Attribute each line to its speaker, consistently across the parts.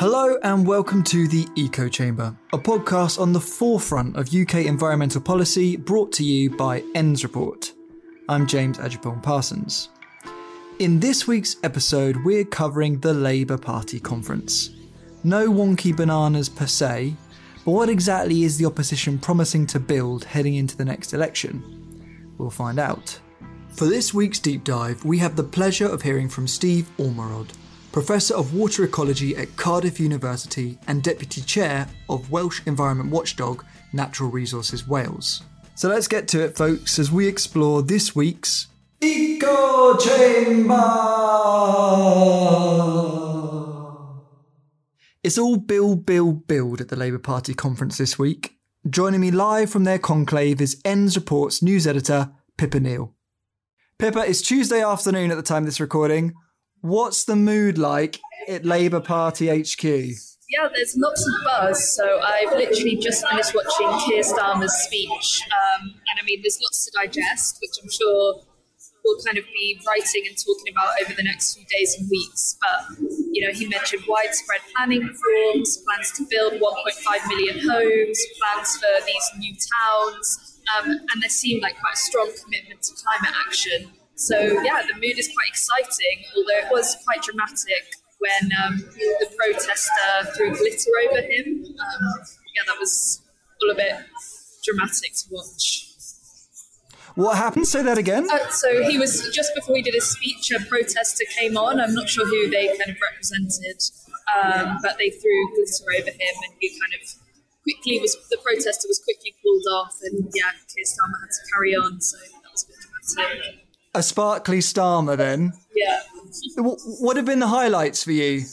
Speaker 1: Hello and welcome to the Eco Chamber, a podcast on the forefront of UK environmental policy brought to you by ENDS Report. I'm James Agyepong-Parsons. In this week's episode, we're covering the Labour Party conference. No wonky bananas per se, but what exactly is the opposition promising to build heading into the next election? We'll find out. For this week's deep dive, we have the pleasure of hearing from Steve Ormerod, Professor of Water Ecology at Cardiff University and Deputy Chair of Welsh Environment Watchdog Natural Resources Wales. So let's get to it, folks, as we explore this week's Eco Chamber! It's all build, build, build at the Labour Party conference this week. Joining me live from their conclave is ENDS Report's news editor, Pippa Neal. Pippa, it's Tuesday afternoon at the time of this recording. What's the mood like at Labour Party HQ?
Speaker 2: Yeah, there's lots of buzz. So I've literally just finished watching Keir Starmer's speech, um, and I mean, there's lots to digest, which I'm sure we'll kind of be writing and talking about over the next few days and weeks. But you know, he mentioned widespread planning reforms, plans to build 1.5 million homes, plans for these new towns, um, and there seemed like quite a strong commitment to climate action. So yeah, the mood is quite exciting, although it was quite dramatic when um, the protester threw glitter over him. Um, yeah, that was all a bit dramatic to watch.
Speaker 1: What happened? Say that again.
Speaker 2: Uh, so he was just before he did his speech. A protester came on. I'm not sure who they kind of represented, um, but they threw glitter over him, and he kind of quickly was the protester was quickly pulled off, and yeah, Keir Starmer had to carry on. So that was a bit dramatic.
Speaker 1: A sparkly Starmer, then.
Speaker 2: Yeah.
Speaker 1: What have been the highlights for you?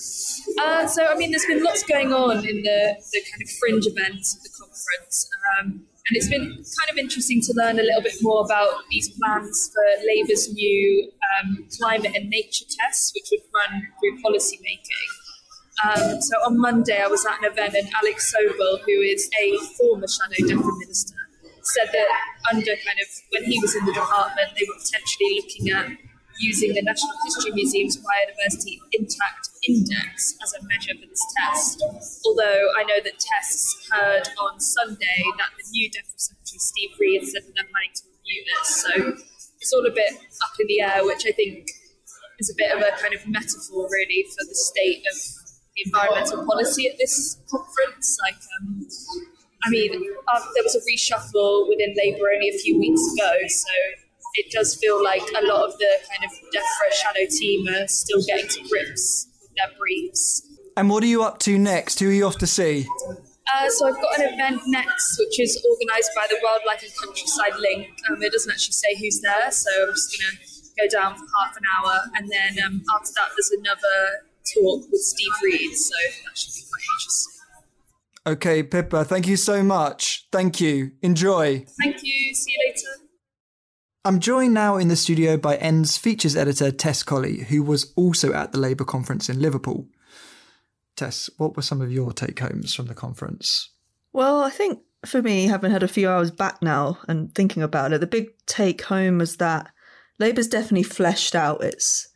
Speaker 2: Uh, so, I mean, there's been lots going on in the, the kind of fringe events of the conference. Um, and it's been kind of interesting to learn a little bit more about these plans for Labour's new um, climate and nature tests, which would run through policy making. Um, so on Monday, I was at an event, and Alex Sobel, who is a former Shadow DEFRA minister, said that under kind of when he was in the department, they were potentially looking at using the Natural History Museum's Biodiversity Impact Index as a measure for this test. Although I know that Tess heard on Sunday that the new DEFRA Secretary Steve Reed said that they're planning to review this. So it's all a bit up in the air, which I think is a bit of a kind of metaphor really for the state of the environmental policy at this conference. Like um, I mean, um, there was a reshuffle within Labour only a few weeks ago, so it does feel like a lot of the kind of DEFRA shadow team are still getting to grips with their briefs.
Speaker 1: And what are you up to next? Who are you off to see?
Speaker 2: Uh, so I've got an event next, which is organised by the Wildlife and Countryside Link. Um, it doesn't actually say who's there, so I'm just going to go down for half an hour, and then um, after that, there's another talk with Steve Reed. So that should be quite interesting.
Speaker 1: Okay, Pippa, thank you so much. Thank you. Enjoy.
Speaker 2: Thank you. See you later.
Speaker 1: I'm joined now in the studio by ENDS features editor Tess Colley, who was also at the Labour conference in Liverpool. Tess, what were some of your take homes from the conference?
Speaker 3: Well, I think for me, having had a few hours back now and thinking about it, the big take home was that Labour's definitely fleshed out its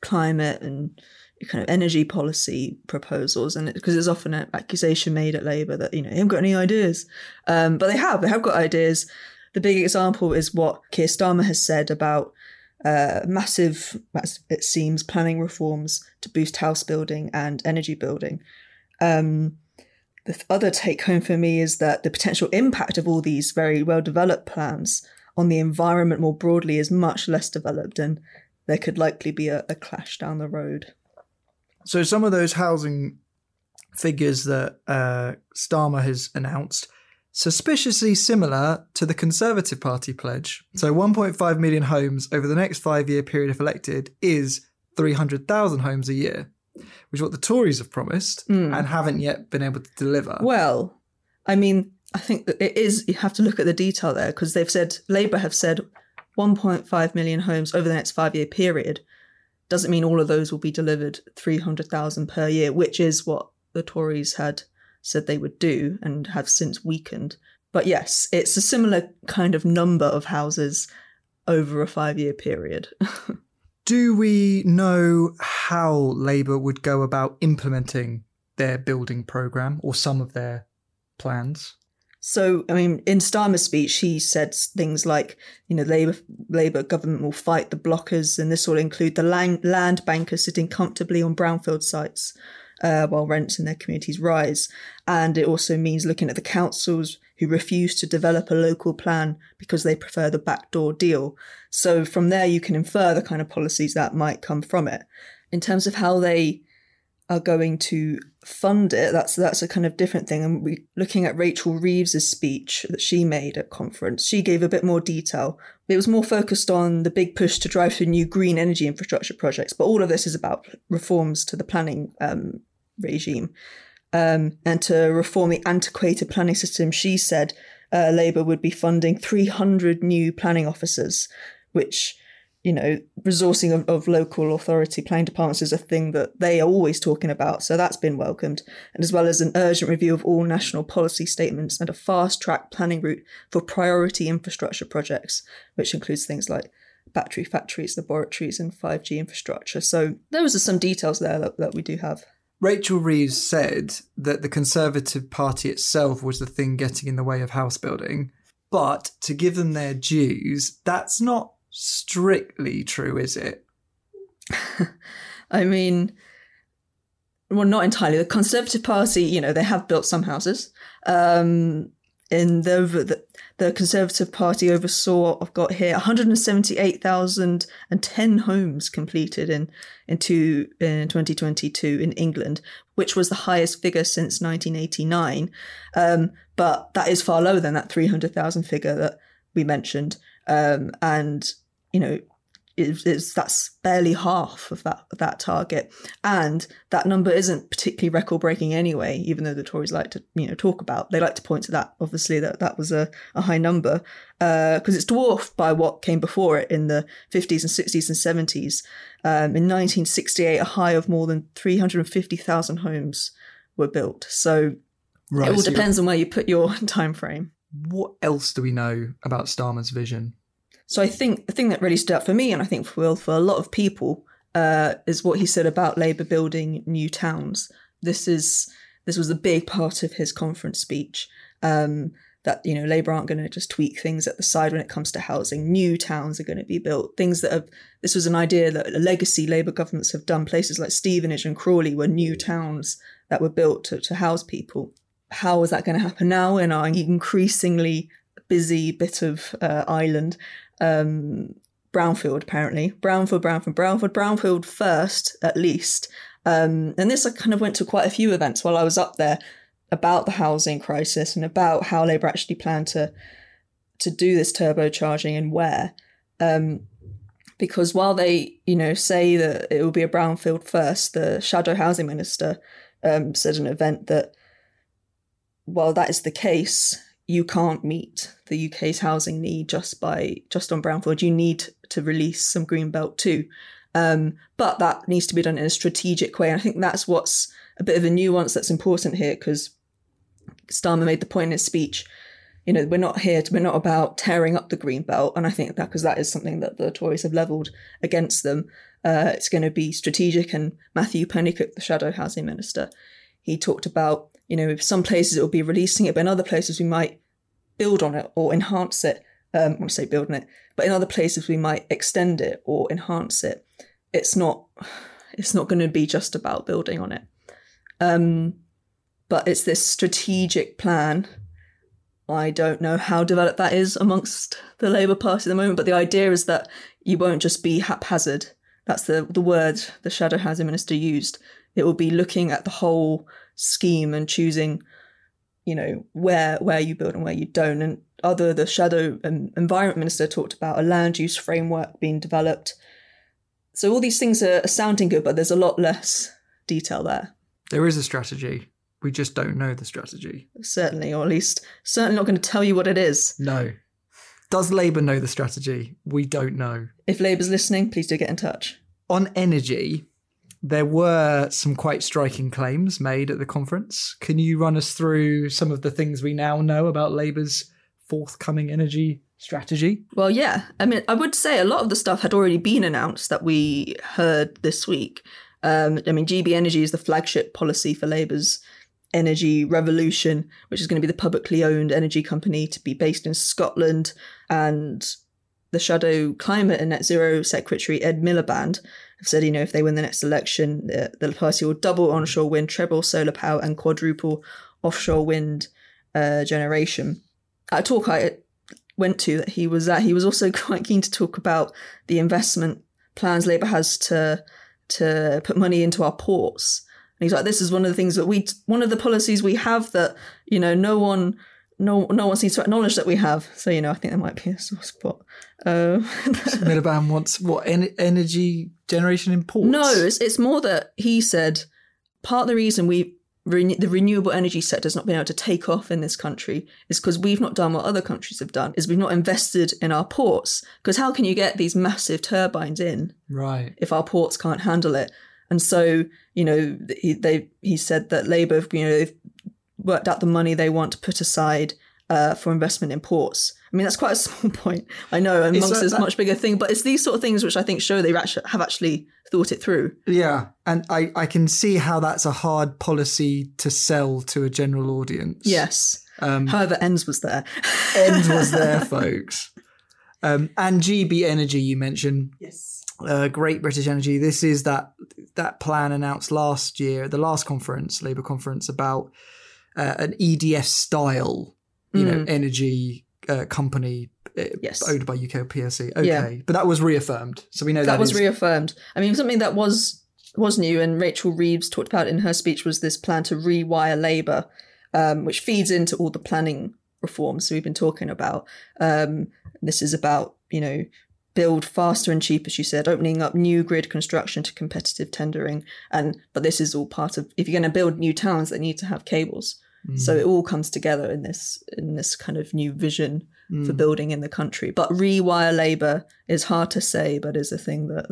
Speaker 3: climate and kind of energy policy proposals, and because there's often an accusation made at Labour that you know they haven't got any ideas, um, but they have. They have got ideas. The big example is what Keir Starmer has said about uh, massive, it seems, planning reforms to boost house building and energy building. Um, the other take home for me is that the potential impact of all these very well developed plans on the environment more broadly is much less developed, and there could likely be a, a clash down the road.
Speaker 1: So some of those housing figures that uh, Starmer has announced suspiciously similar to the Conservative Party pledge. So 1.5 million homes over the next five year period, if elected, is 300,000 homes a year, which is what the Tories have promised mm. and haven't yet been able to deliver.
Speaker 3: Well, I mean, I think that it is, you have to look at the detail there because they've said, Labour have said 1.5 million homes over the next five year period doesn't mean all of those will be delivered 300,000 per year, which is what the Tories had said they would do and have since weakened. But yes, it's a similar kind of number of houses over a five year period.
Speaker 1: do we know how Labour would go about implementing their building program or some of their plans?
Speaker 3: So, I mean, in Starmer's speech, he said things like, you know, Labour Labour government will fight the blockers, and this will include the land, land bankers sitting comfortably on brownfield sites uh, while rents in their communities rise. And it also means looking at the councils who refuse to develop a local plan because they prefer the backdoor deal. So, from there, you can infer the kind of policies that might come from it. In terms of how they are going to fund it, that's that's a kind of different thing. And we looking at Rachel Reeves's speech that she made at conference, she gave a bit more detail. It was more focused on the big push to drive through new green energy infrastructure projects, but all of this is about reforms to the planning um, regime um, and to reform the antiquated planning system. She said uh, Labour would be funding 300 new planning officers, which you know, resourcing of, of, local authority planning departments is a thing that they are always talking about. So that's been welcomed. And as well as an urgent review of all national policy statements and a fast track planning route for priority infrastructure projects, which includes things like battery factories, laboratories, and 5G infrastructure. So those are some details there that, that we do have.
Speaker 1: Rachel Reeves said that the Conservative Party itself was the thing getting in the way of house building. But to give them their dues, that's not strictly true, is it?
Speaker 3: I mean, well, not entirely. The Conservative Party, you know, they have built some houses. Um, in the, the, the Conservative Party oversaw, I've got here, 178,010 homes completed in in, two, in 2022 in England, which was the highest figure since 1989. Um, but that is far lower than that 300,000 figure that we mentioned. Um, and you know, is, that's barely half of that that target, and that number isn't particularly record breaking anyway. Even though the Tories like to you know talk about, they like to point to that. Obviously, that that was a, a high number because uh, it's dwarfed by what came before it in the 50s and 60s and 70s. Um, in 1968, a high of more than 350,000 homes were built. So right, it all so depends on where you put your time frame.
Speaker 1: What else do we know about Starmer's vision?
Speaker 3: So I think the thing that really stood out for me, and I think for for a lot of people, uh, is what he said about Labour building new towns. This is this was a big part of his conference speech. Um, that you know Labour aren't going to just tweak things at the side when it comes to housing. New towns are going to be built. Things that have this was an idea that legacy Labour governments have done. Places like Stevenage and Crawley were new towns that were built to, to house people. How is that going to happen now in our increasingly busy bit of uh, island? um, Brownfield, apparently. Brownfield, Brownfield, Brownfield, Brownfield first, at least. Um, and this I kind of went to quite a few events while I was up there about the housing crisis and about how Labour actually planned to to do this turbocharging and where. Um, because while they, you know, say that it will be a brownfield first, the shadow housing minister um, said an event that while that is the case, you can't meet the UK's housing need just by just on brownfield. You need to release some green belt too. Um, but that needs to be done in a strategic way. And I think that's what's a bit of a nuance that's important here because Starmer made the point in his speech. You know, we're not here to, we're not about tearing up the green belt. And I think that because that is something that the Tories have levelled against them. Uh, it's going to be strategic. And Matthew Pennycook, the shadow housing minister, he talked about you know, some places it will be releasing it, but in other places we might build on it or enhance it. Um, I want to say build on it, but in other places we might extend it or enhance it. It's not, it's not going to be just about building on it. Um, but it's this strategic plan. I don't know how developed that is amongst the Labour Party at the moment, but the idea is that you won't just be haphazard. That's the the word the shadow housing minister used. It will be looking at the whole scheme and choosing you know where where you build and where you don't. And other the shadow um, environment minister talked about a land use framework being developed. So all these things are sounding good but there's a lot less detail there.
Speaker 1: There is a strategy. We just don't know the strategy.
Speaker 3: Certainly or at least certainly not going to tell you what it is.
Speaker 1: No. Does labour know the strategy? We don't know.
Speaker 3: If labour's listening please do get in touch.
Speaker 1: On energy there were some quite striking claims made at the conference. Can you run us through some of the things we now know about Labour's forthcoming energy strategy?
Speaker 3: Well, yeah. I mean, I would say a lot of the stuff had already been announced that we heard this week. Um, I mean, GB Energy is the flagship policy for Labour's energy revolution, which is going to be the publicly owned energy company to be based in Scotland. And the Shadow Climate and Net Zero Secretary Ed Miliband said, you know, if they win the next election, the, the party will double onshore wind, treble solar power, and quadruple offshore wind uh, generation. At a talk I went to that he was at, he was also quite keen to talk about the investment plans Labour has to to put money into our ports. And he's like, this is one of the things that we, one of the policies we have that you know no one no no one seems to acknowledge that we have. So you know, I think there might be a sore spot. Uh,
Speaker 1: Miliband wants what en- energy generation in ports?
Speaker 3: no, it's it's more that he said part of the reason we the renewable energy sector has not been able to take off in this country is because we've not done what other countries have done. Is we've not invested in our ports. Because how can you get these massive turbines in
Speaker 1: right.
Speaker 3: if our ports can't handle it? And so, you know, he, they he said that Labour, you know, they've worked out the money they want to put aside uh, for investment in ports. I mean, that's quite a small point, I know, amongst
Speaker 1: that-
Speaker 3: this
Speaker 1: that-
Speaker 3: much bigger thing. But it's these sort of things which I think show they have actually thought it through.
Speaker 1: Yeah, and I, I can see how that's a hard policy to sell to a general audience.
Speaker 3: Yes.
Speaker 1: Um,
Speaker 3: However, ENDS was there.
Speaker 1: end was there, folks. Um, and GB Energy, you mentioned,
Speaker 3: Yes.
Speaker 1: uh, Great British Energy. This is that that plan announced last year, at the last conference, Labour conference, about uh, an EDF style, you know, energy uh, company uh,
Speaker 3: Mm. Yes.
Speaker 1: owned by UK PLC. Okay,
Speaker 3: Yeah.
Speaker 1: but that was reaffirmed, so we know
Speaker 3: that,
Speaker 1: that
Speaker 3: was
Speaker 1: is-
Speaker 3: reaffirmed. I mean, something that was was new, and Rachel Reeves talked about in her speech was this plan to rewire Labour, um, which feeds into all the planning reforms we've been talking about. Um, this is about you know build faster and cheaper, she said, opening up new grid construction to competitive tendering, and but this is all part of if you're going to build new towns, they need to have cables. So it all comes together in this in this kind of new vision for building in the country. But rewire Labour is hard to say, but is a thing that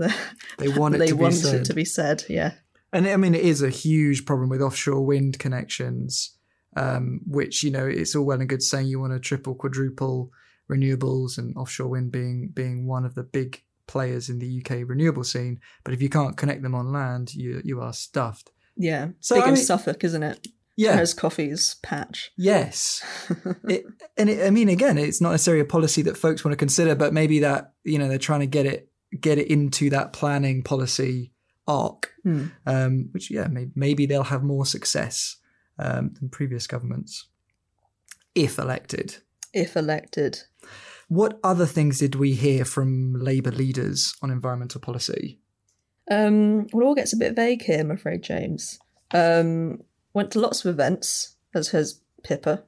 Speaker 1: They want it
Speaker 3: they
Speaker 1: to be
Speaker 3: want
Speaker 1: said.
Speaker 3: it to be said. Yeah,
Speaker 1: And I mean, it is a huge problem with offshore wind connections, um, which you know it's all well and good saying you want to triple, quadruple renewables, and offshore wind being being one of the big players in the UK renewable scene. But if you can't connect them on land, you you are stuffed.
Speaker 3: yeah.
Speaker 1: So,
Speaker 3: Big
Speaker 1: I
Speaker 3: in
Speaker 1: mean-
Speaker 3: Suffolk, isn't it?
Speaker 1: Yeah.
Speaker 3: Thérèse Coffey's patch.
Speaker 1: Yes. it, and it, I mean, again, it's not necessarily a policy that folks want to consider, but maybe that you know they're trying to get it get it into that planning policy arc,
Speaker 3: Hmm.
Speaker 1: um, which yeah, maybe, maybe they'll have more success um, than previous governments if elected.
Speaker 3: If elected.
Speaker 1: What other things did we hear from Labour leaders on environmental policy?
Speaker 3: Um, well, all gets a bit vague here, I'm afraid, James. Um, went to lots of events, as has Pippa,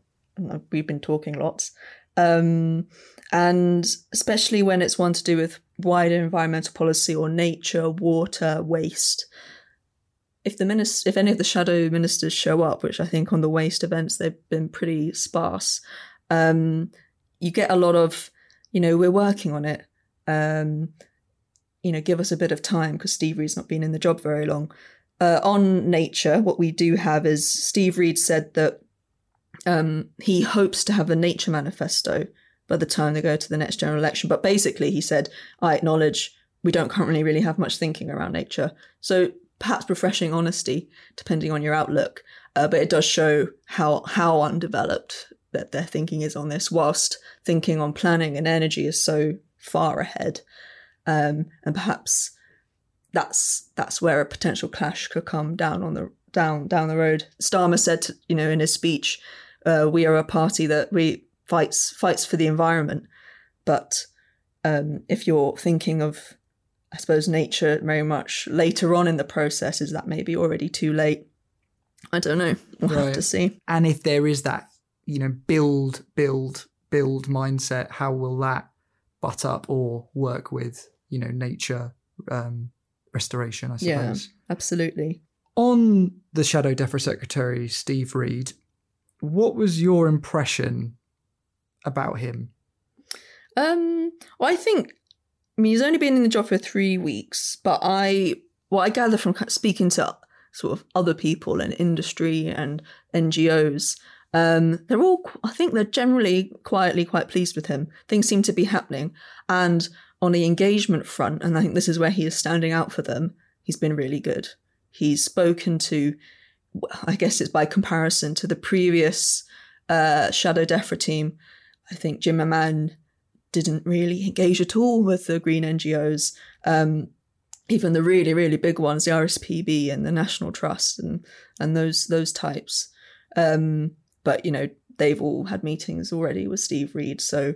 Speaker 3: we've been talking lots. Um, and especially when it's one to do with wider environmental policy or nature, water, waste. If the minister, if any of the shadow ministers show up, which I think on the waste events they've been pretty sparse, um, you get a lot of, you know, we're working on it. Um, you know, give us a bit of time because Steve Reed's not been in the job very long. Uh, on nature, what we do have is Steve Reed said that um, he hopes to have a nature manifesto by the time they go to the next general election. But basically, he said, I acknowledge we don't currently really have much thinking around nature. So perhaps refreshing honesty, depending on your outlook. Uh, but it does show how how undeveloped that their thinking is on this, whilst thinking on planning and energy is so far ahead. Um, and perhaps that's that's where a potential clash could come down on the down down the road. Starmer said, you know, in his speech, uh, "We are a party that we fights fights for the environment." But um, if you're thinking of, I suppose, nature very much later on in the process, is that maybe already too late? I don't know. We'll have to see.
Speaker 1: And if there is that, you know, build, build, build mindset, how will that butt up or work with, you know, nature um, restoration, I suppose Yeah.
Speaker 3: Absolutely.
Speaker 1: On the Shadow DEFRA Secretary, Steve Reed, what was your impression about him?
Speaker 3: Um, well, I think, I mean, he's only been in the job for three weeks, but I, what I gather from speaking to sort of other people in industry and NGOs, um, they're all, I think they're generally quietly quite pleased with him. Things seem to be happening. And on the engagement front, and I think this is where he is standing out for them, he's been really good. He's spoken to, I guess it's by comparison to the previous uh, Shadow DEFRA team. I think Jim McMahon didn't really engage at all with the green NGOs. Um, even the really, really big ones, the RSPB and the National Trust and and those those types. Um, but you know, they've all had meetings already with Steve Reed, so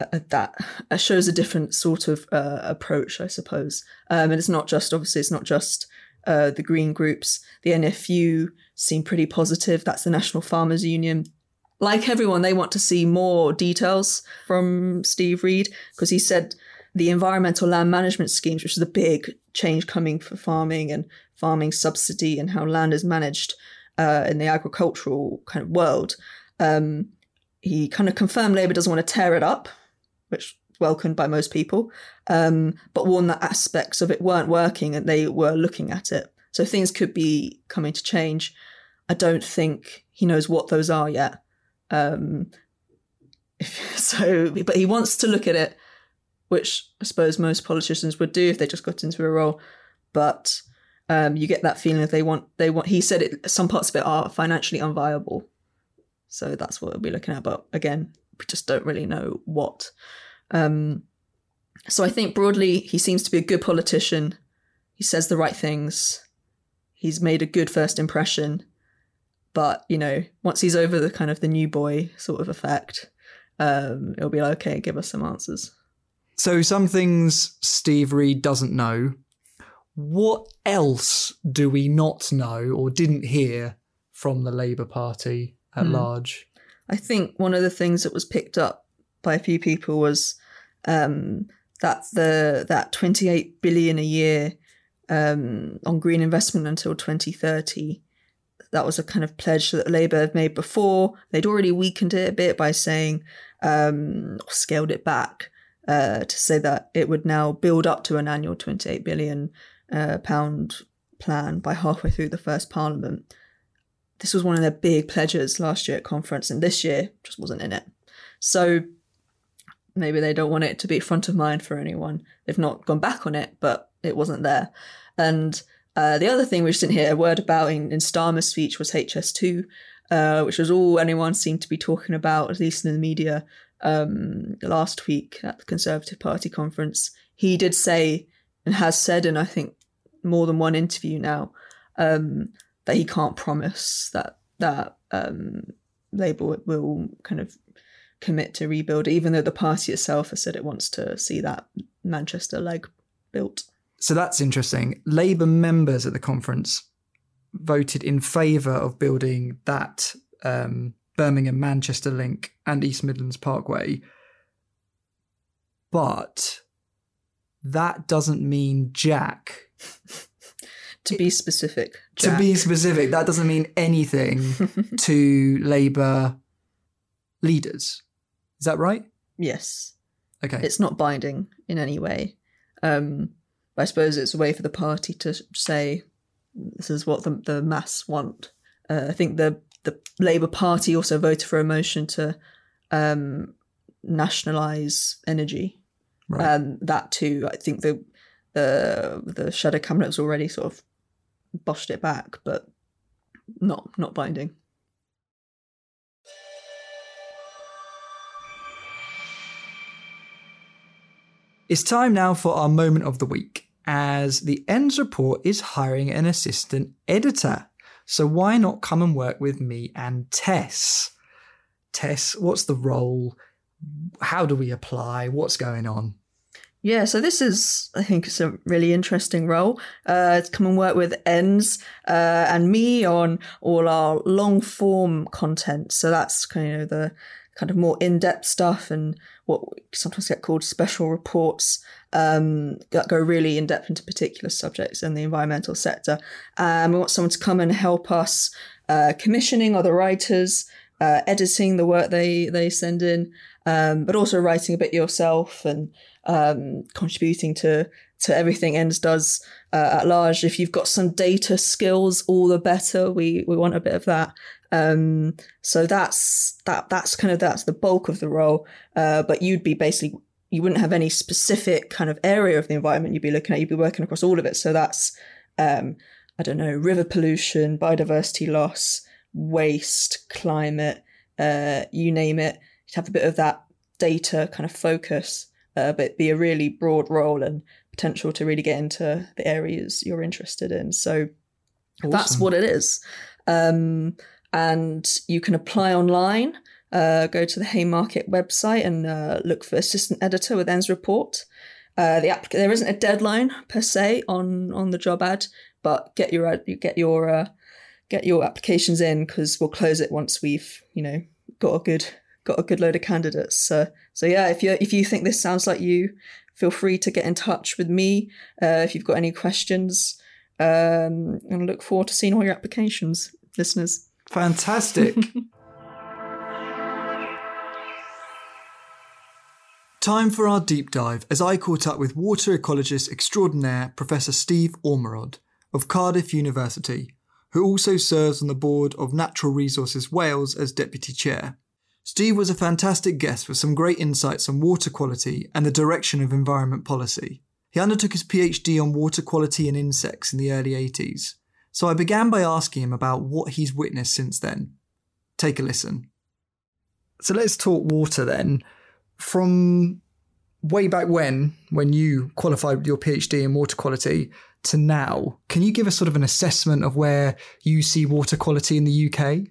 Speaker 3: uh, that shows a different sort of uh, approach, I suppose. Um, and it's not just obviously it's not just uh, the green groups. The NFU seem pretty positive. That's the National Farmers Union. Like everyone, they want to see more details from Steve Reed because he said the environmental land management schemes, which is a big change coming for farming and farming subsidy and how land is managed uh, in the agricultural kind of world. Um, he kind of confirmed Labour doesn't want to tear it up, which welcomed by most people, um, but warned that aspects of it weren't working and they were looking at it. So things could be coming to change. I don't think he knows what those are yet. Um, so, but he wants to look at it which I suppose most politicians would do if they just got into a role. But um, you get that feeling that they want they want. He said it. Some parts of it are financially unviable, so that's what we'll be looking at. But again, we just don't really know what. Um, so I think broadly, he seems to be a good politician. He says the right things. He's made a good first impression, but you know, once he's over the kind of the new boy sort of effect, um, it'll be like, okay, give us some answers.
Speaker 1: So some things Steve Reed doesn't know. What else do we not know or didn't hear from the Labour Party at hmm. large?
Speaker 3: I think one of the things that was picked up by a few people was um, that the that 28 billion a year um, on green investment until 2030 that was a kind of pledge that Labour had made before. They'd already weakened it a bit by saying, um, scaled it back uh, to say that it would now build up to an annual 28 billion uh, pound plan by halfway through the first parliament. This was one of their big pledges last year at conference, and this year just wasn't in it. So maybe they don't want it to be front of mind for anyone. They've not gone back on it, but it wasn't there. And uh, the other thing we just didn't hear a word about in, in Starmer's speech was HS2, uh, which was all anyone seemed to be talking about, at least in the media, um, last week at the Conservative Party conference, he did say and has said and I think more than one interview now um, that he can't promise that that um, Labour will kind of commit to rebuild, even though the party itself has said it wants to see that Manchester leg built.
Speaker 1: So that's interesting. Labour members at the conference voted in favour of building that um, Birmingham Manchester Link and East Midlands Parkway. But that doesn't mean Jack.
Speaker 3: To be specific.
Speaker 1: Jack. To be specific, that doesn't mean anything to Labour leaders. Is that right?
Speaker 3: Yes.
Speaker 1: Okay.
Speaker 3: It's not binding in any way. Um, I suppose it's a way for the party to say this is what the, the mass want. Uh, I think the the Labour Party also voted for a motion to um, nationalise energy. Right. Um, that too, I think the the the shadow cabinet has already sort of boshed it back, but not not binding.
Speaker 1: It's time now for our moment of the week, as the ENDS report is hiring an assistant editor. So why not come and work with me and Tess? Tess, what's the role? How do we apply? What's going on?
Speaker 3: Yeah, so this is, I think, it's a really interesting role uh, to come and work with ENDS uh, and me on all our long form content. So that's kind of the kind of more in depth stuff and what sometimes get called special reports um, that go really in depth into particular subjects in the environmental sector. Um, we want someone to come and help us uh, commissioning other writers, uh, editing the work they they send in, um, but also writing a bit yourself and um, contributing to to everything ENDS does uh, at large. If you've got some data skills, all the better. We we want a bit of that. Um, so that's that that's kind of that's the bulk of the role. Uh, but you'd be basically you wouldn't have any specific kind of area of the environment you'd be looking at. You'd be working across all of it. So that's um, I don't know, river pollution, biodiversity loss, waste, climate, uh, you name it. You'd have a bit of that data kind of focus, uh, but be a really broad role and potential to really get into the areas you're interested in. So awesome. that's what it is. Um, and you can apply online. Uh, go to the Haymarket website and uh, look for assistant editor with ENDS Report. Uh, the app- there isn't a deadline per se on on the job ad, but get your get your uh, get your applications in because we'll close it once we've you know got a good got a good load of candidates. So so yeah, if you if you think this sounds like you, feel free to get in touch with me uh, if you've got any questions. Um, and I look forward to seeing all your applications, listeners.
Speaker 1: Fantastic. Time for our deep dive as I caught up with water ecologist extraordinaire Professor Steve Ormerod of Cardiff University, who also serves on the board of Natural Resources Wales as Deputy Chair. Steve was a fantastic guest with some great insights on water quality and the direction of environment policy. He undertook his PhD on water quality and insects in the early 80s, so I began by asking him about what he's witnessed since then. Take a listen. So let's talk water then. From way back when, when you qualified your PhD in water quality, to now, can you give us sort of an assessment of where you see water quality in the UK?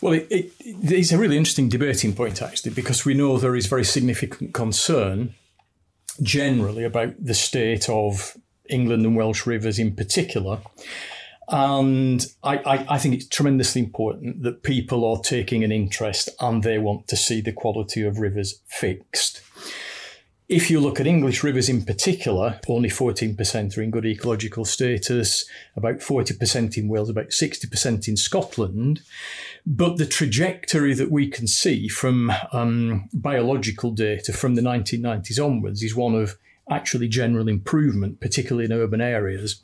Speaker 4: Well, it, it, it's a really interesting debating point, actually, because we know there is very significant concern generally about the state of England and Welsh rivers in particular. And I, I, I, think it's tremendously important that people are taking an interest and they want to see the quality of rivers fixed. If you look at English rivers in particular, only 14% are in good ecological status, about 40% in Wales, about 60% in Scotland. But the trajectory that we can see from um, biological data from the 1990s onwards is one of actually general improvement, particularly in urban areas.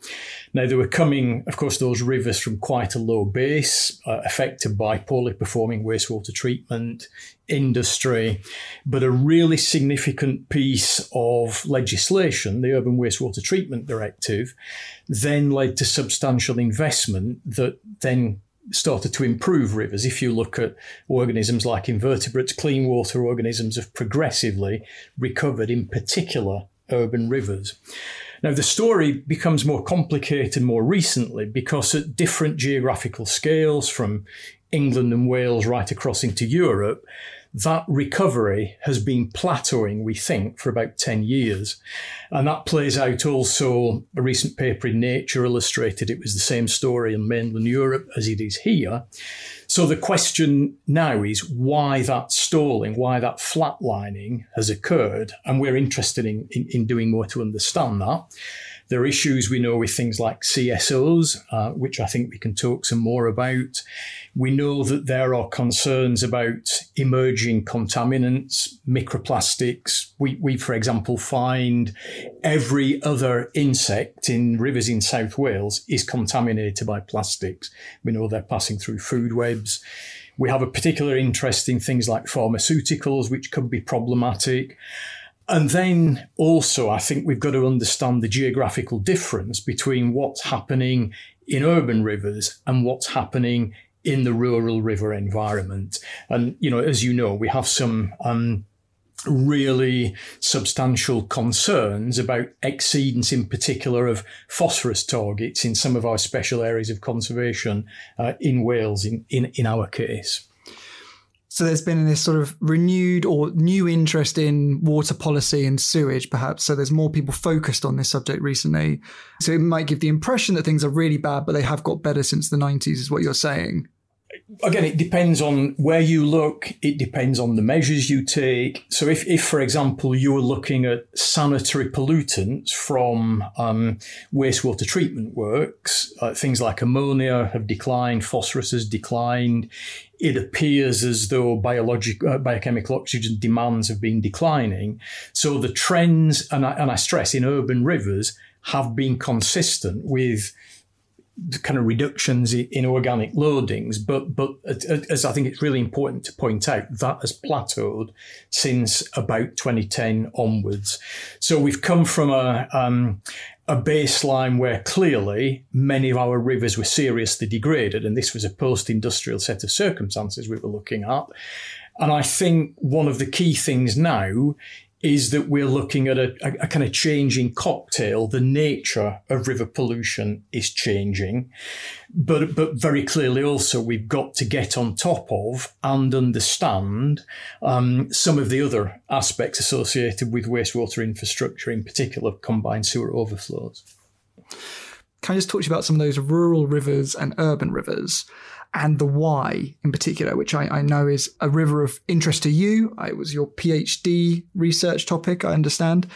Speaker 4: Now, they were coming, of course, those rivers from quite a low base, uh, affected by poorly performing wastewater treatment, industry, but a really significant piece of legislation, the Urban Wastewater Treatment Directive, then led to substantial investment that then started to improve rivers. If you look at organisms like invertebrates, clean water organisms have progressively recovered, in particular, urban rivers. Now, the story becomes more complicated more recently because at different geographical scales, from England and Wales right across into Europe, that recovery has been plateauing, we think, for about 10 years. And that plays out also. A recent paper in Nature illustrated it was the same story in mainland Europe as it is here. So the question now is why that stalling, why that flatlining has occurred. And we're interested in, in, in doing more to understand that. There are issues we know with things like CSOs, uh, which I think we can talk some more about. We know that there are concerns about emerging contaminants, microplastics. We, we, for example, find every other insect in rivers in South Wales is contaminated by plastics. We know they're passing through food webs. We have a particular interest in things like pharmaceuticals, which could be problematic. And then also, I think we've got to understand the geographical difference between what's happening in urban rivers and what's happening in the rural river environment. And, you know, as you know, we have some um, really substantial concerns about exceedance, in particular, of phosphorus targets in some of our special areas of conservation uh, in Wales, in, in, in our case.
Speaker 1: So there's been this sort of renewed or new interest in water policy and sewage, perhaps. So there's more people focused on this subject recently. So it might give the impression that things are really bad, but they have got better since the 90s, is what you're saying
Speaker 4: again, it depends on where you look. It depends on the measures you take. So, if, if for example, you were looking at sanitary pollutants from um, wastewater treatment works, uh, things like ammonia have declined, phosphorus has declined. It appears as though biologic, uh, biochemical oxygen demands have been declining. So the trends, and I, and I stress in urban rivers, have been consistent with kind of reductions in organic loadings, but but as I think it's really important to point out, that has plateaued since about 2010 onwards. So we've come from a um, a baseline where clearly many of our rivers were seriously degraded, and this was a post industrial set of circumstances we were looking at. And I think one of the key things now is that we're looking at a, a, a, kind of changing cocktail. The nature of river pollution is changing, but but very clearly also we've got to get on top of and understand um, some of the other aspects associated with wastewater infrastructure, in particular combined sewer overflows.
Speaker 1: Can I just talk to you about some of those rural rivers and urban rivers? And the Wye in particular, which I, I, know is a river of interest to you. It was your PhD research topic, I understand.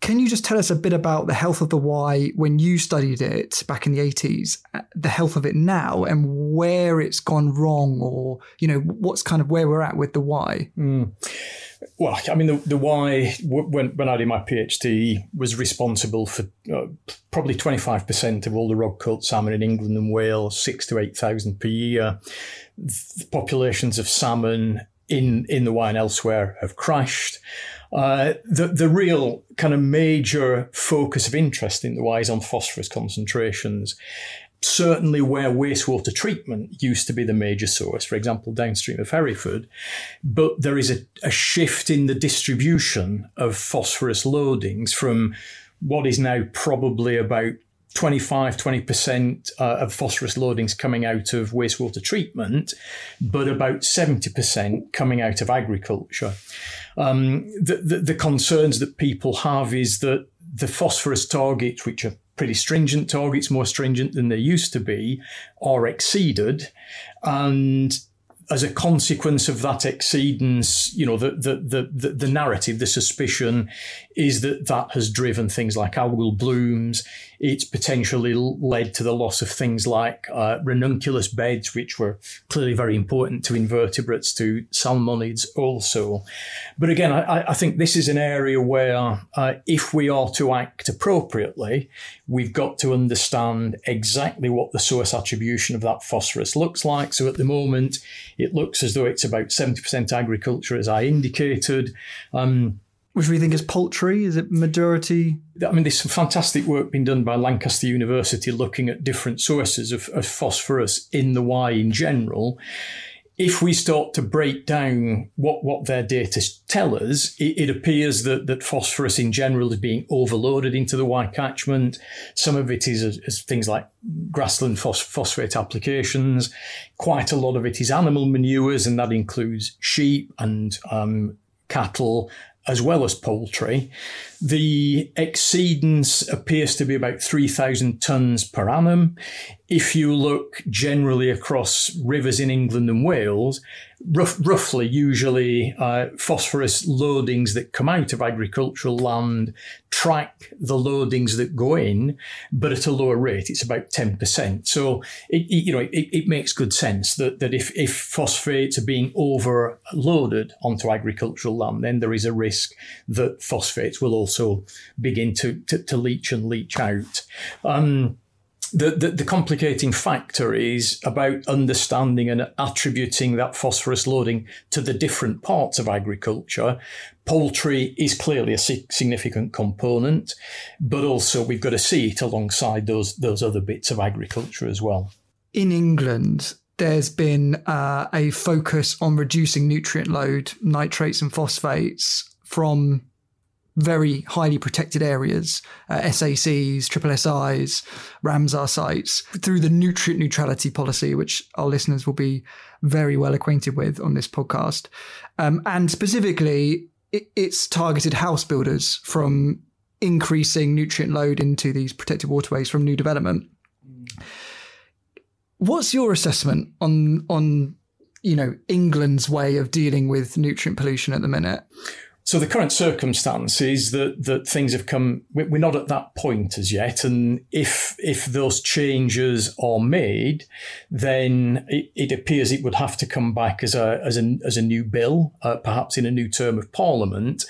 Speaker 1: Can you just tell us a bit about the health of the Wye when you studied it back in the 80s, uh, the health of it now, and where it's gone wrong, or, you know, what's kind of where we're at with the Wye?
Speaker 4: Mm. Well, I mean, the, the Wye, when, when I did my PhD, was responsible for uh, probably 25% of all the rod caught salmon in England and Wales, six to 8,000 per year. The populations of salmon in, in the Wye and elsewhere have crashed. Uh, the the real kind of major focus of interest in the is on phosphorus concentrations. Certainly, where wastewater treatment used to be the major source, for example, downstream of Hereford, but there is a, a shift in the distribution of phosphorus loadings from what is now probably about 25, 20% uh, of phosphorus loadings coming out of wastewater treatment, but about 70% coming out of agriculture. Um, the, the, the concerns that people have is that the phosphorus targets, which are pretty stringent targets, more stringent than they used to be, are exceeded. And as a consequence of that exceedance, you know, the, the, the, the, narrative, the suspicion is that that has driven things like algal blooms. It's potentially led to the loss of things like uh, ranunculus beds, which were clearly very important to invertebrates, to salmonids also. But again, I, I think this is an area where uh, if we are to act appropriately, we've got to understand exactly what the source attribution of that phosphorus looks like. So at the moment, it looks as though it's about 70% agriculture, as I indicated. Um,
Speaker 1: which we think is paltry? Is it majority?
Speaker 4: I mean, there's some fantastic work being done by Lancaster University looking at different sources of, of phosphorus in the Wye in general if we start to break down what, what their data tell us, it, it, appears that, that phosphorus in general is being overloaded into the Wye catchment. Some of it is as things like grassland phos- phosphate applications. Quite a lot of it is animal manures, and that includes sheep and um, cattle as well as poultry. The exceedance appears to be about 3,000 tonnes per annum. If you look generally across rivers in England and Wales, rough, roughly, usually uh, phosphorus loadings that come out of agricultural land track the loadings that go in, but at a lower rate. It's about 10%. So, it, it, you know, it, it, makes good sense that, that if, if phosphates are being overloaded onto agricultural land, then there is a risk that phosphates will also begin to, to, to leach and leach out. Um, the, the, the, complicating factor is about understanding and attributing that phosphorus loading to the different parts of agriculture. Poultry is clearly a significant component, but also we've got to see it alongside those, those other bits of agriculture as well.
Speaker 1: In England, there's been uh, a focus on reducing nutrient load, nitrates and phosphates from very highly protected areas, uh, SACs, triple SIs, Ramsar sites, through the nutrient neutrality policy, which our listeners will be very well acquainted with on this podcast. Um, and specifically, it, it's targeted house builders from increasing nutrient load into these protected waterways from new development. What's your assessment on on you know England's way of dealing with nutrient pollution at the minute?
Speaker 4: So the current circumstance is that that things have come. We're not at that point as yet, and if if those changes are made, then it, it appears it would have to come back as a as a as a new bill, uh, perhaps in a new term of parliament.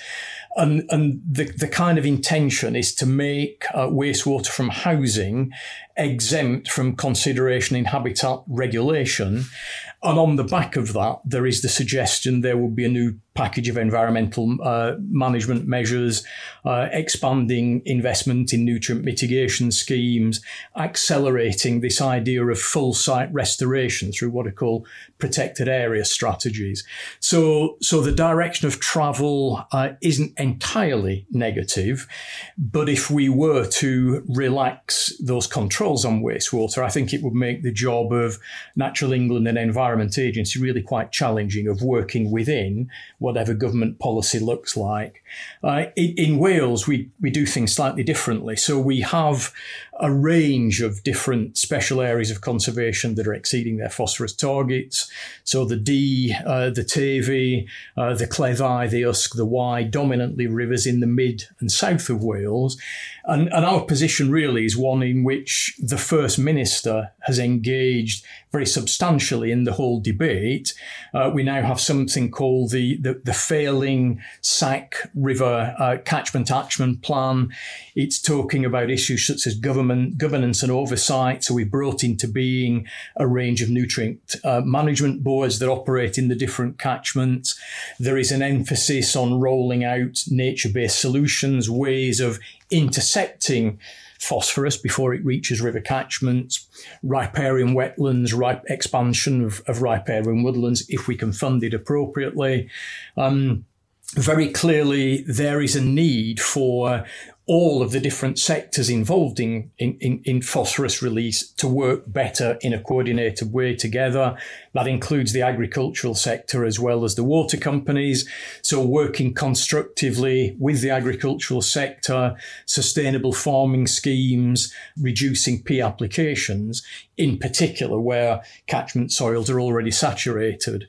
Speaker 4: And, and the, the kind of intention is to make uh, wastewater from housing exempt from consideration in habitat regulation. And on the back of that, there is the suggestion there will be a new package of environmental uh, management measures, uh, expanding investment in nutrient mitigation schemes, accelerating this idea of full site restoration through what are called protected area strategies. So, so the direction of travel uh, isn't entirely negative, but if we were to relax those controls on wastewater, I think it would make the job of Natural England and Environment Agency really quite challenging of working within whatever government policy looks like. Uh, in, in, Wales, we, we do things slightly differently. So we have a range of different special areas of conservation that are exceeding their phosphorus targets. So the Dee, uh, the Teifi, uh, the Cleddau, the Usk, the Wye, dominantly rivers in the mid and south of Wales. And, and our position really is one in which the First Minister has engaged very substantially in the whole debate. Uh, we now have something called the, the, the Failing Sac River uh, Catchment Action Plan. It's talking about issues such as government governance and oversight. So we brought into being a range of nutrient uh, management boards that operate in the different catchments. There is an emphasis on rolling out nature-based solutions, ways of intercepting phosphorus before it reaches river catchments, riparian wetlands, expansion of, of riparian woodlands if we can fund it appropriately. Um, very clearly, there is a need for all of the different sectors involved in, in, in, phosphorus release to work better in a coordinated way together. That includes the agricultural sector as well as the water companies. So working constructively with the agricultural sector, sustainable farming schemes, reducing P applications, in particular where catchment soils are already saturated.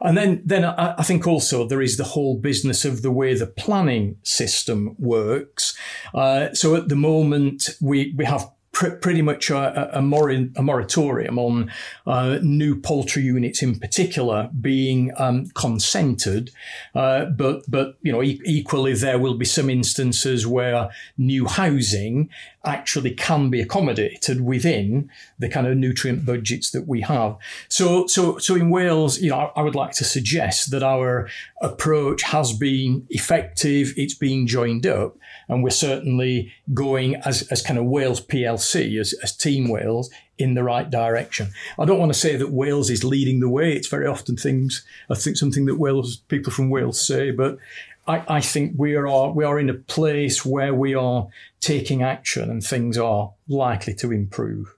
Speaker 4: And then, then I, I think also there is the whole business of the way the planning system works. Uh, so at the moment, we, we have pr- pretty much a, a, mor- a moratorium on uh, new poultry units in particular being um, consented. Uh, but, but you know, e- equally, there will be some instances where new housing actually can be accommodated within the kind of nutrient budgets that we have. So, so, so in Wales, you know, I, would like to suggest that our approach has been effective. It's been joined up and we're certainly going as, as kind of Wales PLC, as, as Team Wales, in the right direction. I don't want to say that Wales is leading the way. It's very often things, I think something that Wales people from Wales say, but I, I think we are we are in a place where we are taking action and things are likely to improve.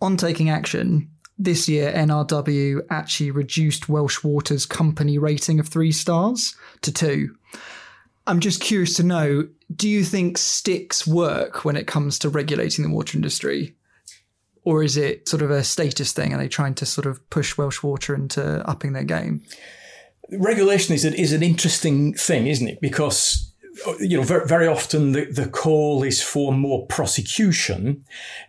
Speaker 1: On taking action, this year NRW actually reduced Welsh Water's company rating of three stars to two. I'm just curious to know do you think sticks work when it comes to regulating the water industry? Or is it sort of a status thing? Are they trying to sort of push Welsh Water into upping their game?
Speaker 4: Regulation is, is an interesting thing, isn't it? Because you know, very, often the, the call is for more prosecution.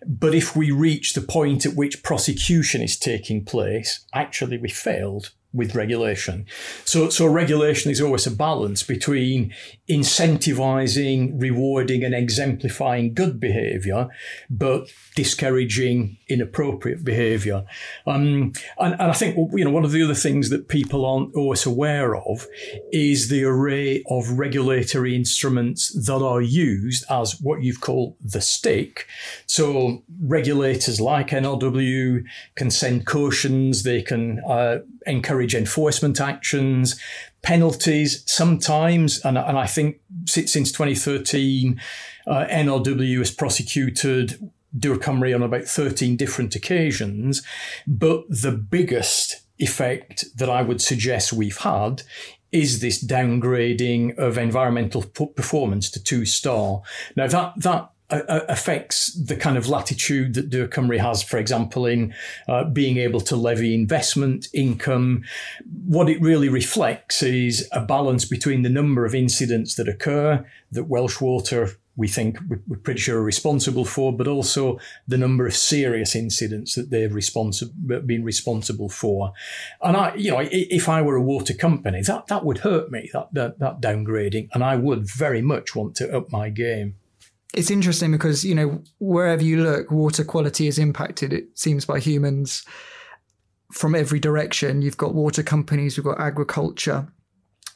Speaker 4: But if we reach the point at which prosecution is taking place, actually we failed with regulation. So, so regulation is always a balance between incentivizing, rewarding, and exemplifying good behavior, but discouraging inappropriate behavior. Um, and, and I think you know one of the other things that people aren't always aware of is the array of regulatory instruments that are used as what you've called the stick. So regulators like NRW can send cautions, they can uh, encourage enforcement actions, penalties sometimes, and, and I think since 2013, uh, NRW has prosecuted Dŵr Cymru on about 13 different occasions. But the biggest effect that I would suggest we've had is this downgrading of environmental performance to two star. Now that that affects the kind of latitude that Dŵr Cymru has, for example, in uh, being able to levy investment income. What it really reflects is a balance between the number of incidents that occur that Welsh Water we think we're pretty sure are responsible for, but also the number of serious incidents that they've responsi- been responsible for. And I, you know, if I were a water company, that, that would hurt me, that, that, that downgrading, and I would very much want to up my game.
Speaker 1: It's interesting because you know wherever you look, water quality is impacted. It seems by humans from every direction. You've got water companies, you've got agriculture.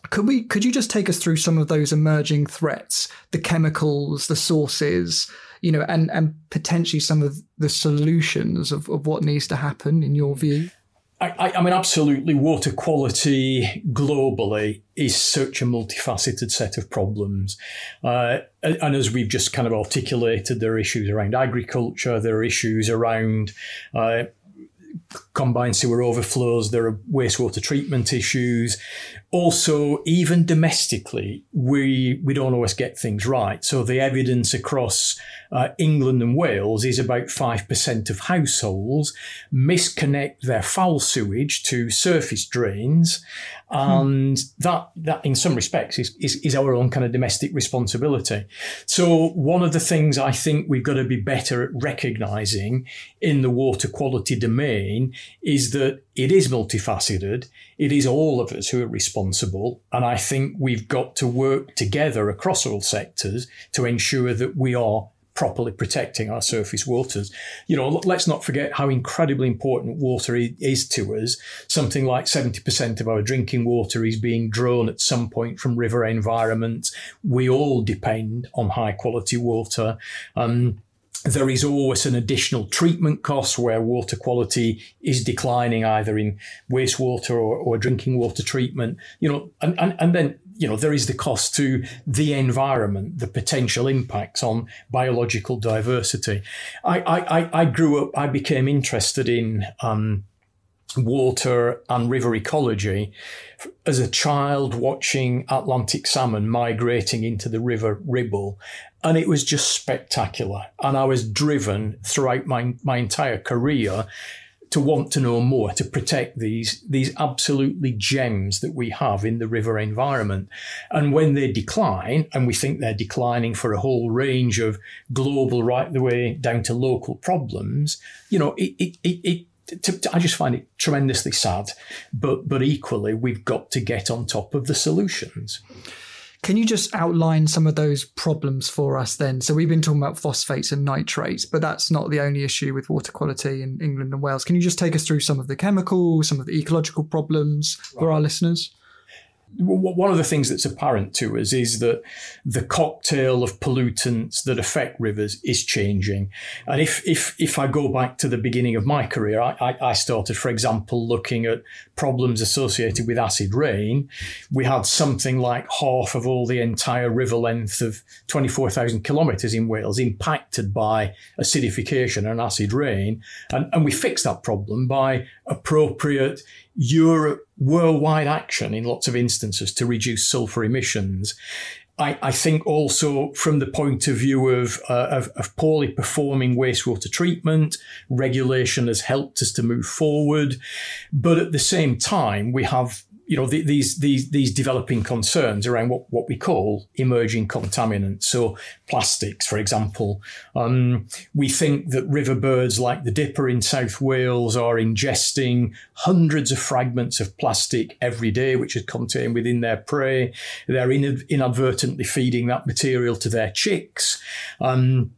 Speaker 1: Could we? Could you just take us through some of those emerging threats, the chemicals, the sources, you know, and and potentially some of the solutions of, of what needs to happen in your view?
Speaker 4: I, I, mean, absolutely. Water quality globally is such a multifaceted set of problems. Uh, and as we've just kind of articulated, there are issues around agriculture, there are issues around uh, combined sewer overflows, there are wastewater treatment issues. Also, even domestically, we, we don't always get things right. So the evidence across uh, England and Wales is about 5% of households misconnect their foul sewage to surface drains and hmm. that that in some respects is, is, is our own kind of domestic responsibility. So one of the things I think we've got to be better at recognizing in the water quality domain is that it is multifaceted. It is all of us who are responsible, and I think we've got to work together across all sectors to ensure that we are properly protecting our surface waters. You know, let's not forget how incredibly important water is to us. Something like 70% of our drinking water is being drawn at some point from river environments. We all depend on high quality water. Um, there is always an additional treatment cost where water quality is declining either in wastewater or, or drinking water treatment, you know, and, and, and then you know, there is the cost to the environment, the potential impacts on biological diversity. I, I, I grew up, I became interested in um, water and river ecology as a child watching Atlantic salmon migrating into the river Ribble. And it was just spectacular. And I was driven throughout my, my entire career to want to know more, to protect these, these absolutely gems that we have in the river environment. And when they decline, and we think they're declining for a whole range of global right the way down to local problems, you know, it, it, it, it to, to, I just find it tremendously sad, but but equally we've got to get on top of the solutions.
Speaker 1: Can you just outline some of those problems for us then? So we've been talking about phosphates and nitrates, but that's not the only issue with water quality in England and Wales. Can you just take us through some of the chemicals, some of the ecological problems right. for our listeners?
Speaker 4: One of the things that's apparent to us is that the cocktail of pollutants that affect rivers is changing. And if if if I go back to the beginning of my career, I, I started, for example, looking at problems associated with acid rain. We had something like half of all the entire river length of 24,000 kilometres in Wales impacted by acidification and acid rain. And, and we fixed that problem by appropriate Europe worldwide action in lots of instances to reduce sulfur emissions. I, I, think also from the point of view of, uh, of, of, poorly performing wastewater treatment, regulation has helped us to move forward. But at the same time, we have you know, the, these these these developing concerns around what, what we call emerging contaminants. So plastics, for example, um, we think that river birds like the dipper in South Wales are ingesting hundreds of fragments of plastic every day, which is contained within their prey. They're inadvertently feeding that material to their chicks. Um,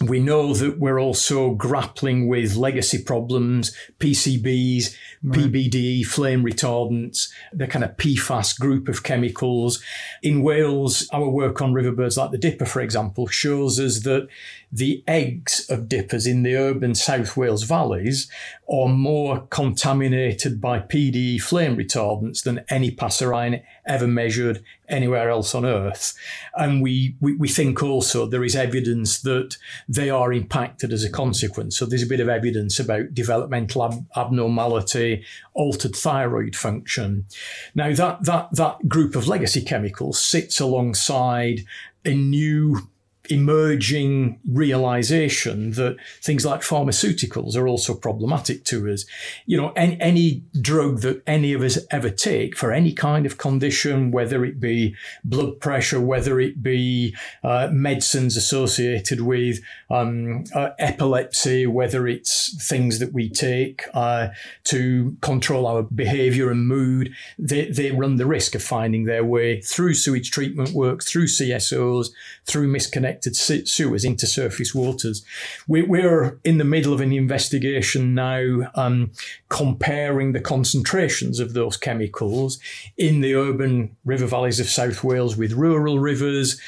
Speaker 4: we know that we're also grappling with legacy problems, PCBs, right. PBDE, flame retardants, the kind of PFAS group of chemicals. In Wales, our work on riverbirds like the dipper, for example, shows us that the eggs of dippers in the urban South Wales valleys are more contaminated by PBDE flame retardants than any passerine ever measured anywhere else on Earth. And we, we, we think also there is evidence that they are impacted as a consequence. So there's a bit of evidence about developmental ab- abnormality, altered thyroid function. Now that, that, that group of legacy chemicals sits alongside a new emerging realization that things like pharmaceuticals are also problematic to us. You know, any, any, drug that any of us ever take for any kind of condition, whether it be blood pressure, whether it be uh, medicines associated with um, uh, epilepsy, whether it's things that we take uh, to control our behavior and mood, they, they run the risk of finding their way through sewage treatment works, through CSOs, through misconnect sewers into surface waters. We, are in the middle of an investigation now um, comparing the concentrations of those chemicals in the urban river valleys of South Wales with rural rivers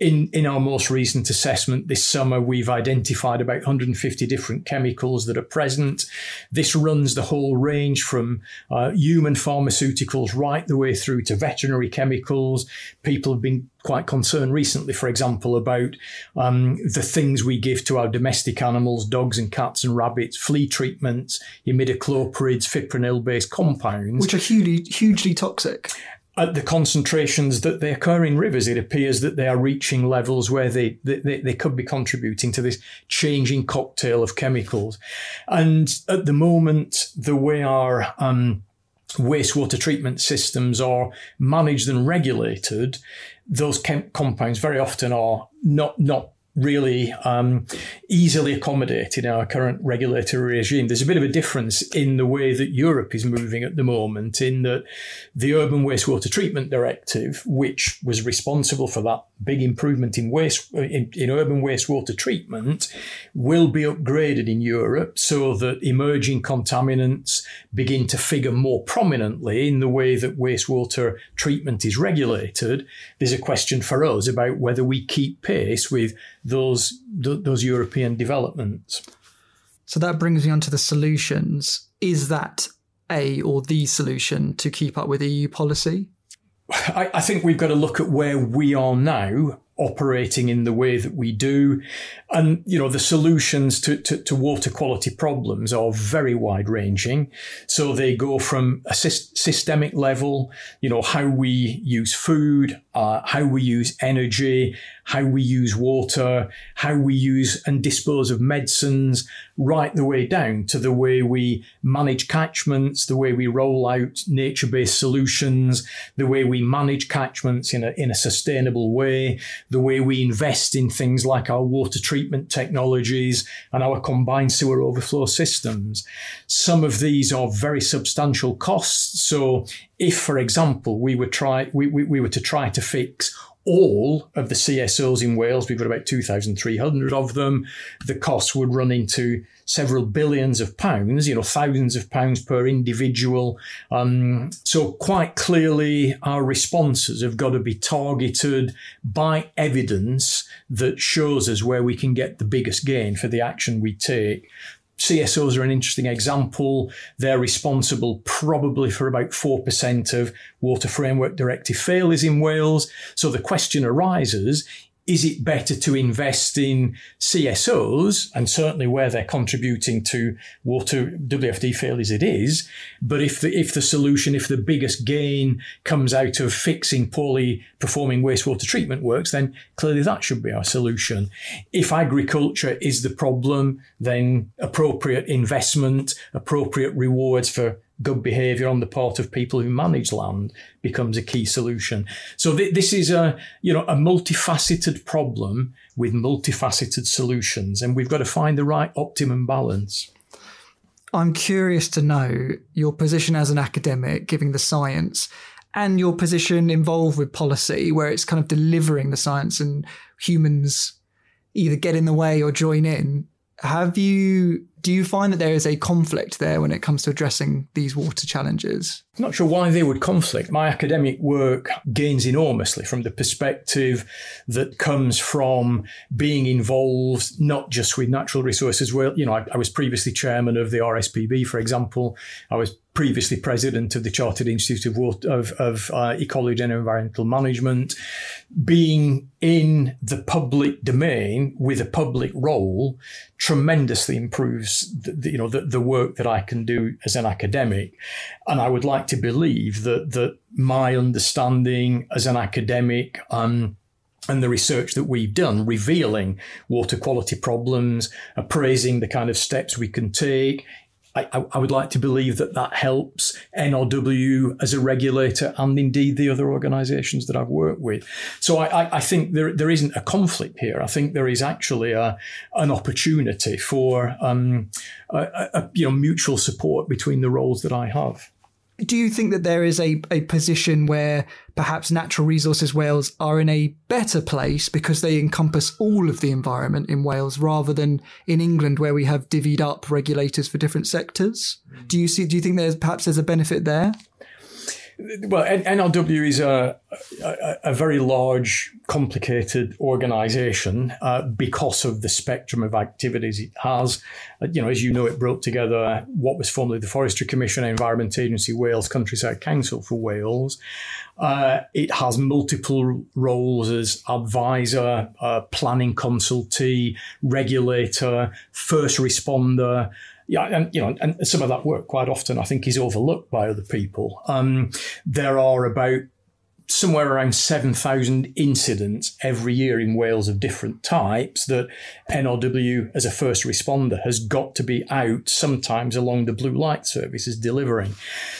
Speaker 4: in, in our most recent assessment this summer, we've identified about 150 different chemicals that are present. This runs the whole range from uh, human pharmaceuticals right the way through to veterinary chemicals. People have been quite concerned recently, for example, about um, the things we give to our domestic animals, dogs and cats and rabbits, flea treatments, imidacloprids, fipronil based compounds.
Speaker 1: Which are hugely, hugely toxic
Speaker 4: at the concentrations that they occur in rivers, it appears that they are reaching levels where they, they, they could be contributing to this changing cocktail of chemicals. And at the moment, the way our um, wastewater treatment systems are managed and regulated, those chem- compounds very often are not, not really um, easily accommodated in our current regulatory regime. There's a bit of a difference in the way that Europe is moving at the moment, in that the Urban Wastewater Treatment Directive, which was responsible for that big improvement in waste in, in urban wastewater treatment, will be upgraded in Europe so that emerging contaminants begin to figure more prominently in the way that wastewater treatment is regulated. There's a question for us about whether we keep pace with those those European developments.
Speaker 1: So that brings me on to the solutions. Is that a or the solution to keep up with EU policy?
Speaker 4: I, I think we've got to look at where we are now operating in the way that we do. And, you know, the solutions to, to, to water quality problems are very wide ranging. So they go from a sy- systemic level, you know, how we use food, uh, how we use energy, how we use water, how we use and dispose of medicines, right the way down to the way we manage catchments, the way we roll out nature based solutions, the way we manage catchments in a, in a sustainable way, the way we invest in things like our water treatment technologies and our combined sewer overflow systems. Some of these are very substantial costs. So if, for example, we were try we, we, we were to try to fix all of the CSOs in Wales, we've got about 2,300 of them. The costs would run into several billions of pounds, you know, thousands of pounds per individual. Um, so quite clearly, our responses have got to be targeted by evidence that shows us where we can get the biggest gain for the action we take. CSOs are an interesting example. They're responsible probably for about 4% of Water Framework Directive failures in Wales. So the question arises is it better to invest in CSOs and certainly where they're contributing to water WFD failures it is. But if the, if the solution, if the biggest gain comes out of fixing poorly performing wastewater treatment works, then clearly that should be our solution. If agriculture is the problem, then appropriate investment, appropriate rewards for good behaviour on the part of people who manage land becomes a key solution. So th- this is a you know a multifaceted problem with multifaceted solutions, and we've got to find the right optimum balance.
Speaker 1: I'm curious to know your position as an academic, giving the science, and your position involved with policy, where it's kind of delivering the science and humans either get in the way or join in. Have you do you find that there is a conflict there when it comes to addressing these water challenges?
Speaker 4: I'm not sure why they would conflict. My academic work gains enormously from the perspective that comes from being involved not just with natural resources. Well, you know, I, I was previously chairman of the RSPB, for example. I was previously president of the Chartered Institute of, Water, of, of uh, Ecology and Environmental Management. Being in the public domain with a public role tremendously improves the, the, you know the, the work that I can do as an academic and I would like to believe that that my understanding as an academic um, and the research that we've done revealing water quality problems, appraising the kind of steps we can take, I, I, would like to believe that that helps NRW as a regulator and indeed the other organisations that I've worked with. So I, I, think there, there isn't a conflict here. I think there is actually a, an opportunity for um, a, a, you know mutual support between the roles that I have.
Speaker 1: Do you think that there is a, a position where perhaps natural resources Wales are in a better place because they encompass all of the environment in Wales rather than in England where we have divvied up regulators for different sectors? Hmm. Do you see do you think there's perhaps there's a benefit there?
Speaker 4: Well, NRW is a, a, a very large, complicated organisation uh, because of the spectrum of activities it has. Uh, you know, as you know, it brought together what was formerly the Forestry Commission, Environment Agency Wales, Countryside Council for Wales. Uh, it has multiple roles as advisor, uh, planning consultee, regulator, first responder yeah, and you know, and some of that work quite often I think is overlooked by other people. Um, there are about somewhere around 7,000 incidents every year in Wales of different types that NRW as a first responder has got to be out sometimes along the blue light services delivering.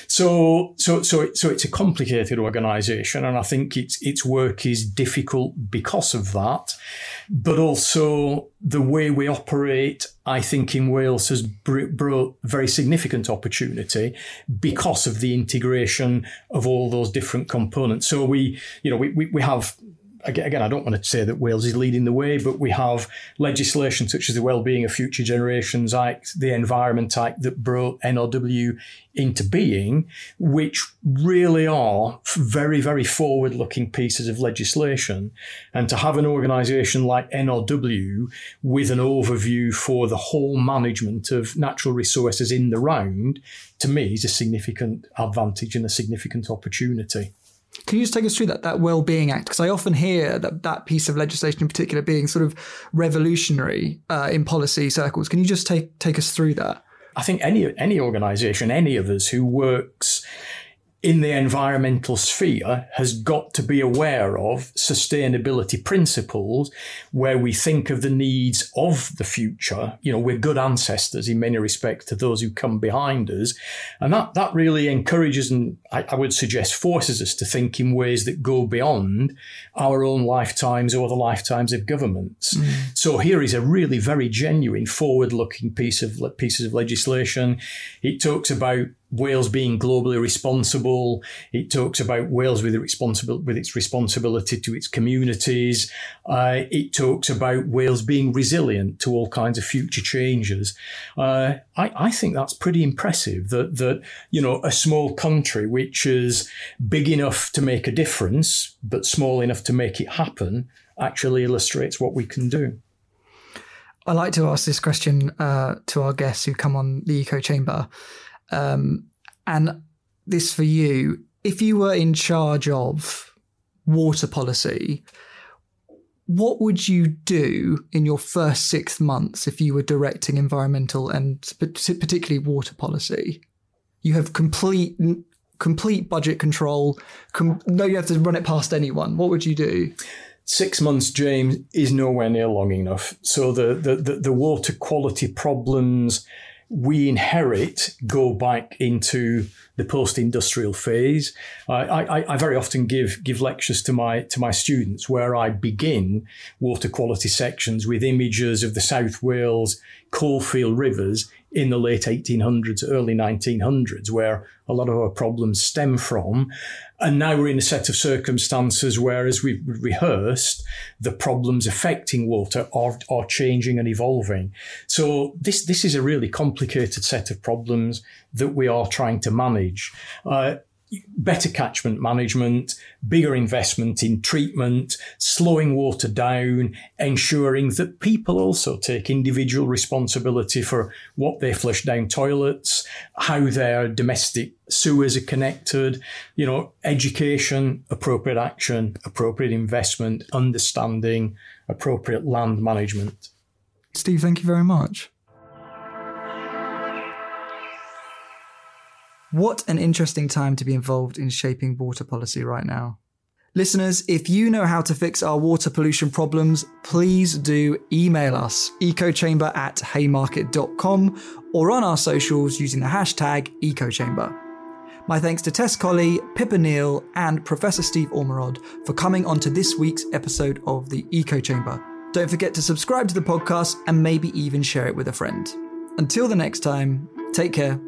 Speaker 4: So, so, so, so it's a complicated organisation and I think its, its work is difficult because of that but also the way we operate, I think, in Wales has brought very significant opportunity because of the integration of all those different components. So we, you know, we, we, we have again, I don't want to say that Wales is leading the way, but we have legislation such as the Wellbeing of Future Generations Act, the Environment Act that brought NRW into being, which really are very, very forward looking pieces of legislation. And to have an organisation like NRW with an overview for the whole management of natural resources in the round, to me, is a significant advantage and a significant opportunity.
Speaker 1: Can you just take us through that that well-being act? Because I often hear that that piece of legislation in particular being sort of revolutionary uh, in policy circles. Can you just take take us through that?
Speaker 4: I think any any organisation, any of us who works in the environmental sphere has got to be aware of sustainability principles where we think of the needs of the future. You know, we're good ancestors in many respects to those who come behind us. And that, that really encourages and I, I would suggest forces us to think in ways that go beyond our own lifetimes or the lifetimes of governments. Mm. So here is a really very genuine forward looking piece of pieces of legislation. It talks about Wales being globally responsible. It talks about Wales with, responsible, with its responsibility to its communities. Uh, it talks about Wales being resilient to all kinds of future changes. Uh, I, I, think that's pretty impressive that, that, you know, a small country which is big enough to make a difference, but small enough to make it happen actually illustrates what we can do.
Speaker 1: I like to ask this question uh, to our guests who come on the Eco Chamber. Um, and this for you, if you were in charge of water policy, what would you do in your first six months if you were directing environmental and particularly water policy? You have complete complete budget control. Com- no, you have to run it past anyone. What would you do?
Speaker 4: Six months, James, is nowhere near long enough. So the the, the, the water quality problems we inherit go back into the post-industrial phase. I, I, I, very often give give lectures to my to my students where I begin water quality sections with images of the South Wales coalfield rivers in the late 1800s, early 1900s, where a lot of our problems stem from. And now we're in a set of circumstances where, as we've rehearsed, the problems affecting water are, are changing and evolving. So this, this is a really complicated set of problems that we are trying to manage. Uh, better catchment management, bigger investment in treatment, slowing water down, ensuring that people also take individual responsibility for what they flush down toilets, how their domestic sewers are connected, you know, education, appropriate action, appropriate investment, understanding, appropriate land management.
Speaker 1: Steve, thank you very much. What an interesting time to be involved in shaping water policy right now. Listeners, if you know how to fix our water pollution problems, please do email us ecochamber at haymarket.com or on our socials using the hashtag ecochamber. My thanks to Tess Colley, Pippa Neal, and Professor Steve Ormerod for coming onto this week's episode of the Eco Chamber. Don't forget to subscribe to the podcast and maybe even share it with a friend. Until the next time, take care